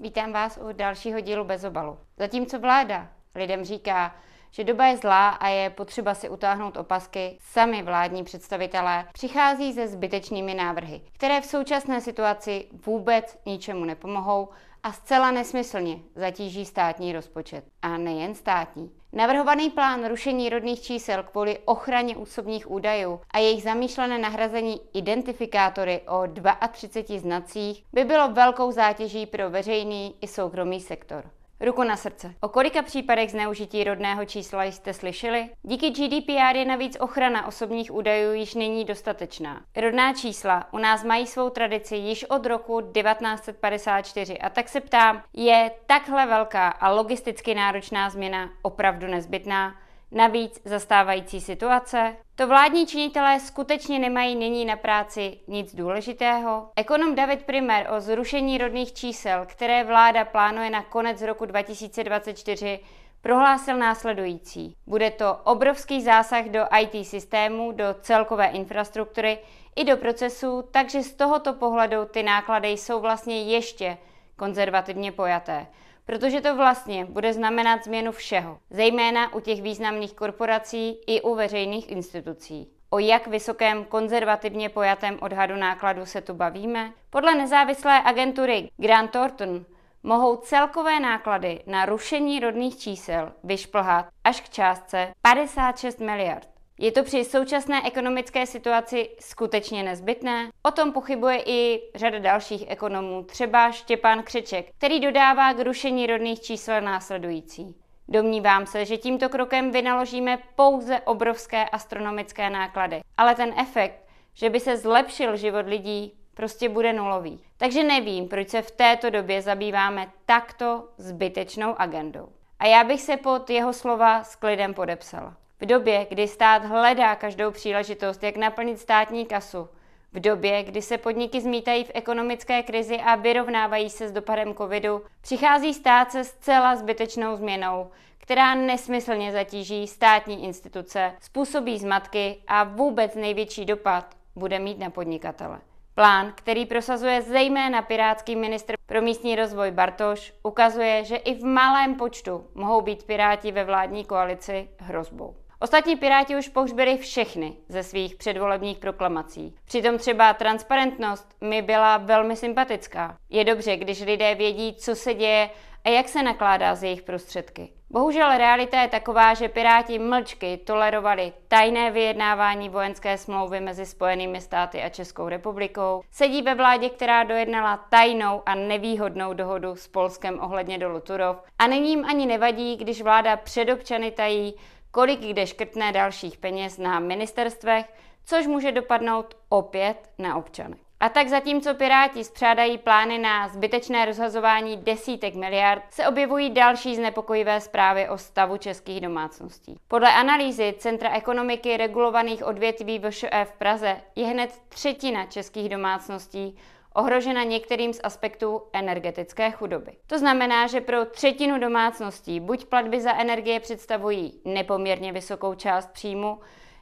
vítám vás u dalšího dílu bez obalu. Zatímco vláda lidem říká, že doba je zlá a je potřeba si utáhnout opasky, sami vládní představitelé přichází se zbytečnými návrhy, které v současné situaci vůbec ničemu nepomohou a zcela nesmyslně zatíží státní rozpočet. A nejen státní. Navrhovaný plán rušení rodných čísel kvůli ochraně osobních údajů a jejich zamýšlené nahrazení identifikátory o 32 znacích by bylo velkou zátěží pro veřejný i soukromý sektor. Ruku na srdce. O kolika případech zneužití rodného čísla jste slyšeli? Díky GDPR je navíc ochrana osobních údajů již není dostatečná. Rodná čísla u nás mají svou tradici již od roku 1954 a tak se ptám, je takhle velká a logisticky náročná změna opravdu nezbytná? Navíc zastávající situace? To vládní činitelé skutečně nemají nyní na práci nic důležitého? Ekonom David Primer o zrušení rodných čísel, které vláda plánuje na konec roku 2024, prohlásil následující. Bude to obrovský zásah do IT systému, do celkové infrastruktury i do procesů, takže z tohoto pohledu ty náklady jsou vlastně ještě konzervativně pojaté protože to vlastně bude znamenat změnu všeho, zejména u těch významných korporací i u veřejných institucí. O jak vysokém konzervativně pojatém odhadu nákladu se tu bavíme? Podle nezávislé agentury Grant Thornton mohou celkové náklady na rušení rodných čísel vyšplhat až k částce 56 miliard. Je to při současné ekonomické situaci skutečně nezbytné? O tom pochybuje i řada dalších ekonomů, třeba Štěpán Křeček, který dodává k rušení rodných čísel následující. Domnívám se, že tímto krokem vynaložíme pouze obrovské astronomické náklady, ale ten efekt, že by se zlepšil život lidí, prostě bude nulový. Takže nevím, proč se v této době zabýváme takto zbytečnou agendou. A já bych se pod jeho slova s klidem podepsala. V době, kdy stát hledá každou příležitost, jak naplnit státní kasu, v době, kdy se podniky zmítají v ekonomické krizi a vyrovnávají se s dopadem covidu, přichází stát se zcela zbytečnou změnou, která nesmyslně zatíží státní instituce, způsobí zmatky a vůbec největší dopad bude mít na podnikatele. Plán, který prosazuje zejména pirátský ministr pro místní rozvoj Bartoš, ukazuje, že i v malém počtu mohou být piráti ve vládní koalici hrozbou. Ostatní piráti už pohřbili všechny ze svých předvolebních proklamací. Přitom třeba transparentnost mi byla velmi sympatická. Je dobře, když lidé vědí, co se děje a jak se nakládá z jejich prostředky. Bohužel realita je taková, že Piráti mlčky tolerovali tajné vyjednávání vojenské smlouvy mezi Spojenými státy a Českou republikou, sedí ve vládě, která dojednala tajnou a nevýhodnou dohodu s Polskem ohledně dolu Turov a není jim ani nevadí, když vláda před občany tají, kolik kde škrtne dalších peněz na ministerstvech, což může dopadnout opět na občany. A tak zatímco Piráti spřádají plány na zbytečné rozhazování desítek miliard, se objevují další znepokojivé zprávy o stavu českých domácností. Podle analýzy Centra ekonomiky regulovaných odvětví VŠE v Praze je hned třetina českých domácností ohrožena některým z aspektů energetické chudoby. To znamená, že pro třetinu domácností buď platby za energie představují nepoměrně vysokou část příjmu,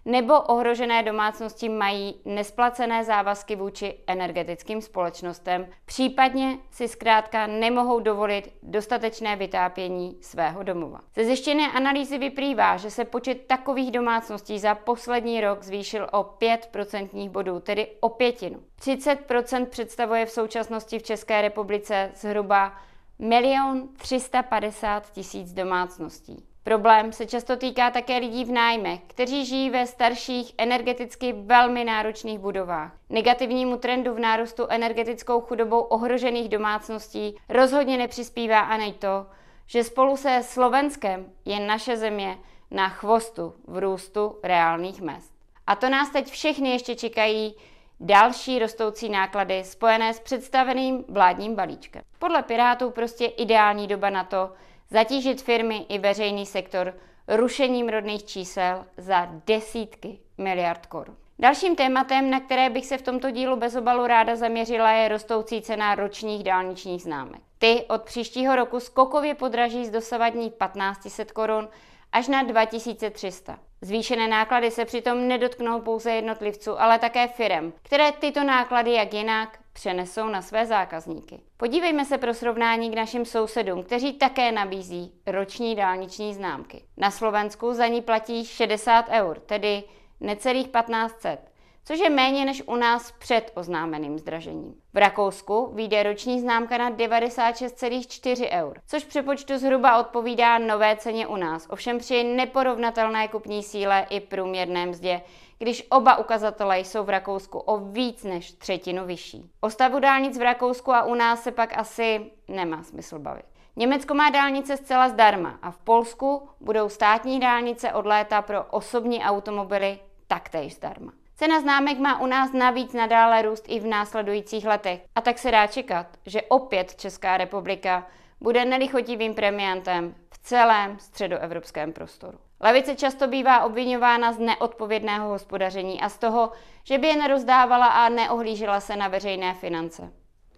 nebo ohrožené domácnosti mají nesplacené závazky vůči energetickým společnostem, případně si zkrátka nemohou dovolit dostatečné vytápění svého domova. Ze zjištěné analýzy vyplývá, že se počet takových domácností za poslední rok zvýšil o 5% bodů, tedy o pětinu. 30% představuje v současnosti v České republice zhruba milion 350 tisíc domácností. Problém se často týká také lidí v nájme, kteří žijí ve starších, energeticky velmi náročných budovách. Negativnímu trendu v nárůstu energetickou chudobou ohrožených domácností rozhodně nepřispívá ani to, že spolu se Slovenskem je naše země na chvostu v růstu reálných mest. A to nás teď všechny ještě čekají další rostoucí náklady spojené s představeným vládním balíčkem. Podle Pirátů prostě ideální doba na to, zatížit firmy i veřejný sektor rušením rodných čísel za desítky miliard korun. Dalším tématem, na které bych se v tomto dílu bez obalu ráda zaměřila, je rostoucí cena ročních dálničních známek. Ty od příštího roku skokově podraží z dosavadní 1500 korun až na 2300. Zvýšené náklady se přitom nedotknou pouze jednotlivců, ale také firem, které tyto náklady jak jinak přenesou na své zákazníky. Podívejme se pro srovnání k našim sousedům, kteří také nabízí roční dálniční známky. Na Slovensku za ní platí 60 eur, tedy necelých 1500 což je méně než u nás před oznámeným zdražením. V Rakousku vyjde roční známka na 96,4 eur, což přepočtu zhruba odpovídá nové ceně u nás, ovšem při neporovnatelné kupní síle i průměrné mzdě, když oba ukazatele jsou v Rakousku o víc než třetinu vyšší. O stavu dálnic v Rakousku a u nás se pak asi nemá smysl bavit. Německo má dálnice zcela zdarma a v Polsku budou státní dálnice od léta pro osobní automobily taktéž zdarma. Cena známek má u nás navíc nadále růst i v následujících letech a tak se dá čekat, že opět Česká republika bude nelichotivým premiantem v celém středoevropském prostoru. Levice často bývá obvinována z neodpovědného hospodaření a z toho, že by jen rozdávala a neohlížela se na veřejné finance.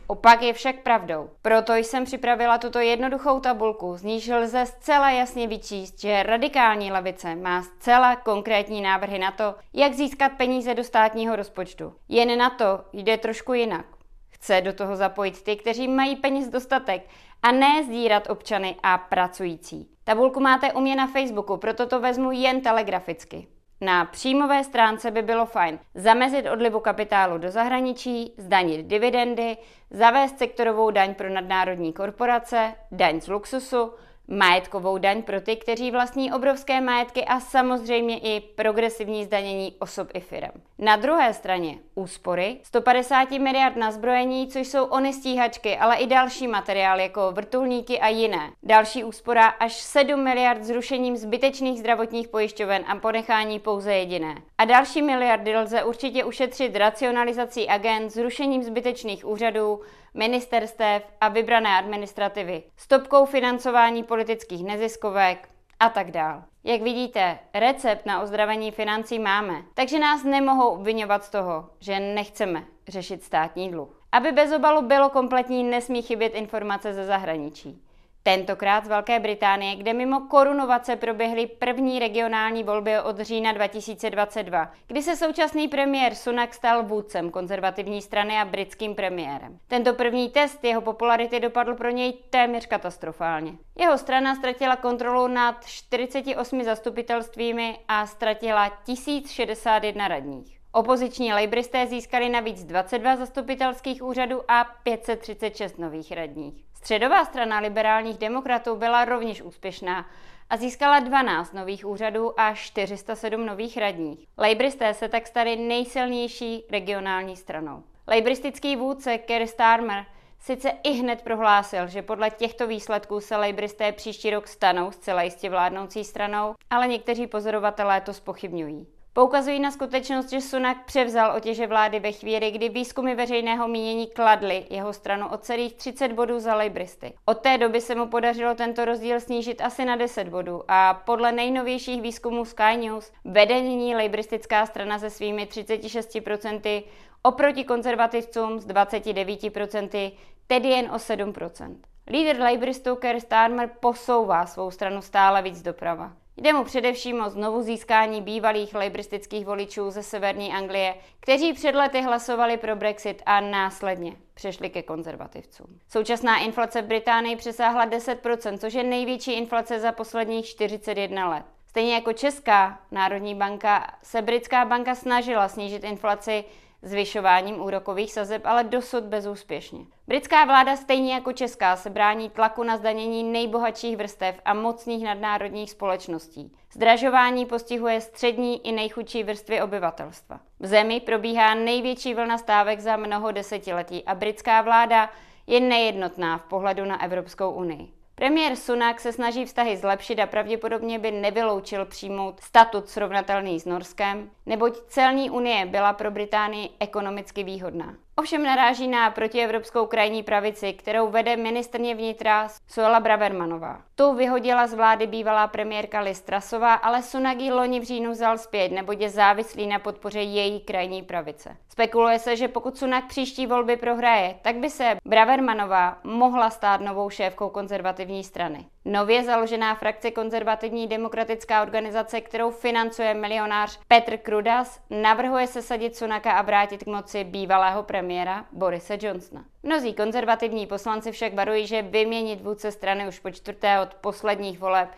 Opak je však pravdou. Proto jsem připravila tuto jednoduchou tabulku, z níž lze zcela jasně vyčíst, že radikální levice má zcela konkrétní návrhy na to, jak získat peníze do státního rozpočtu. Jen na to jde trošku jinak. Chce do toho zapojit ty, kteří mají peněz dostatek a ne zdírat občany a pracující. Tabulku máte u mě na Facebooku, proto to vezmu jen telegraficky. Na příjmové stránce by bylo fajn zamezit odlivu kapitálu do zahraničí, zdanit dividendy, zavést sektorovou daň pro nadnárodní korporace, daň z luxusu, majetkovou daň pro ty, kteří vlastní obrovské majetky a samozřejmě i progresivní zdanění osob i firm. Na druhé straně úspory 150 miliard na zbrojení, což jsou ony stíhačky, ale i další materiál jako vrtulníky a jiné. Další úspora až 7 miliard zrušením zbytečných zdravotních pojišťoven a ponechání pouze jediné. A další miliardy lze určitě ušetřit racionalizací agent, zrušením zbytečných úřadů, ministerstev a vybrané administrativy, stopkou financování politických neziskovek a tak dál. Jak vidíte, recept na ozdravení financí máme, takže nás nemohou obvinovat z toho, že nechceme řešit státní dluh. Aby bez obalu bylo kompletní, nesmí chybět informace ze zahraničí. Tentokrát z Velké Británie, kde mimo korunovace proběhly první regionální volby od října 2022, kdy se současný premiér Sunak stal vůdcem konzervativní strany a britským premiérem. Tento první test jeho popularity dopadl pro něj téměř katastrofálně. Jeho strana ztratila kontrolu nad 48 zastupitelstvími a ztratila 1061 radních. Opoziční lejbristé získali navíc 22 zastupitelských úřadů a 536 nových radních. Středová strana liberálních demokratů byla rovněž úspěšná a získala 12 nových úřadů a 407 nových radních. Lejbristé se tak stali nejsilnější regionální stranou. Lejbristický vůdce Keir Starmer sice i hned prohlásil, že podle těchto výsledků se lejbristé příští rok stanou zcela jistě vládnoucí stranou, ale někteří pozorovatelé to spochybňují. Poukazují na skutečnost, že Sunak převzal otěže vlády ve chvíli, kdy výzkumy veřejného mínění kladly jeho stranu o celých 30 bodů za lejbristy. Od té doby se mu podařilo tento rozdíl snížit asi na 10 bodů a podle nejnovějších výzkumů Sky News vede nyní lejbristická strana se svými 36% oproti konzervativcům s 29%, tedy jen o 7%. Lídr Labouristů Keir Starmer posouvá svou stranu stále víc doprava. Jde mu především o znovu získání bývalých lejbristických voličů ze severní Anglie, kteří před lety hlasovali pro Brexit a následně přešli ke konzervativcům. Současná inflace v Británii přesáhla 10%, což je největší inflace za posledních 41 let. Stejně jako Česká národní banka se britská banka snažila snížit inflaci zvyšováním úrokových sazeb, ale dosud bezúspěšně. Britská vláda stejně jako česká se brání tlaku na zdanění nejbohatších vrstev a mocných nadnárodních společností. Zdražování postihuje střední i nejchudší vrstvy obyvatelstva. V zemi probíhá největší vlna stávek za mnoho desetiletí a britská vláda je nejednotná v pohledu na Evropskou unii. Premiér Sunak se snaží vztahy zlepšit a pravděpodobně by nevyloučil přijmout statut srovnatelný s Norskem, neboť celní unie byla pro Británii ekonomicky výhodná. Ovšem naráží na protievropskou krajní pravici, kterou vede ministrně vnitra Suela Bravermanová. Tu vyhodila z vlády bývalá premiérka Liz Trasová, ale Sunak ji loni v říjnu vzal zpět, neboť je závislý na podpoře její krajní pravice. Spekuluje se, že pokud Sunak příští volby prohraje, tak by se Bravermanová mohla stát novou šéfkou konzervativní strany. Nově založená frakce konzervativní demokratická organizace, kterou financuje milionář Petr Krudas, navrhuje sesadit Sunaka a vrátit k moci bývalého premiéra Borise Johnsona. Mnozí konzervativní poslanci však varují, že vyměnit vůdce strany už po čtvrté od posledních voleb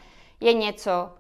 je něco,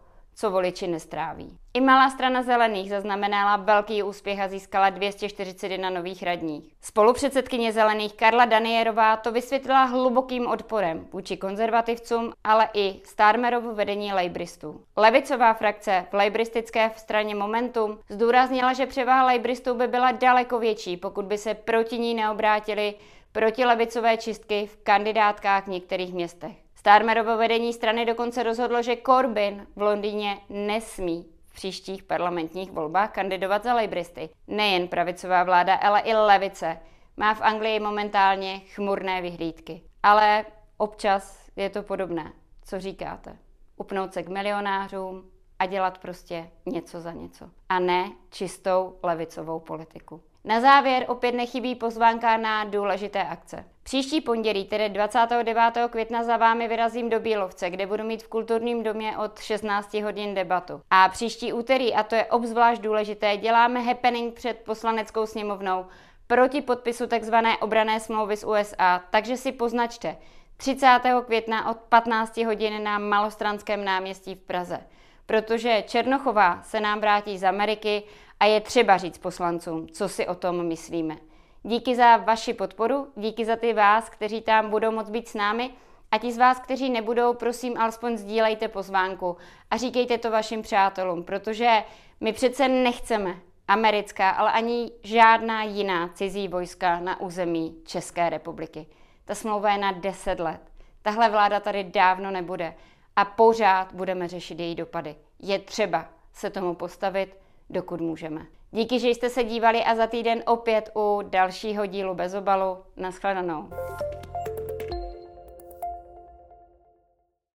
co voliči nestráví. I malá strana zelených zaznamenala velký úspěch a získala 241 nových radních. Spolupředsedkyně zelených Karla Danierová to vysvětlila hlubokým odporem vůči konzervativcům, ale i Starmerovu vedení lejbristů. Levicová frakce v lejbristické straně Momentum zdůraznila, že převaha lejbristů by byla daleko větší, pokud by se proti ní neobrátili protilevicové čistky v kandidátkách v některých městech. Starmerovo vedení strany dokonce rozhodlo, že Corbyn v Londýně nesmí v příštích parlamentních volbách kandidovat za lejbristy. Nejen pravicová vláda, ale i levice má v Anglii momentálně chmurné vyhlídky. Ale občas je to podobné. Co říkáte? Upnout se k milionářům a dělat prostě něco za něco. A ne čistou levicovou politiku. Na závěr opět nechybí pozvánka na důležité akce. Příští pondělí, tedy 29. května, za vámi vyrazím do Bílovce, kde budu mít v kulturním domě od 16 hodin debatu. A příští úterý, a to je obzvlášť důležité, děláme happening před poslaneckou sněmovnou proti podpisu tzv. obrané smlouvy z USA, takže si poznačte 30. května od 15 hodin na Malostranském náměstí v Praze. Protože Černochová se nám vrátí z Ameriky a je třeba říct poslancům, co si o tom myslíme. Díky za vaši podporu, díky za ty vás, kteří tam budou moct být s námi a ti z vás, kteří nebudou, prosím, alespoň sdílejte pozvánku a říkejte to vašim přátelům, protože my přece nechceme americká, ale ani žádná jiná cizí vojska na území České republiky. Ta smlouva je na 10 let. Tahle vláda tady dávno nebude a pořád budeme řešit její dopady. Je třeba se tomu postavit, dokud můžeme. Díky, že jste se dívali a za týden opět u dalšího dílu bez obalu. Naschledanou.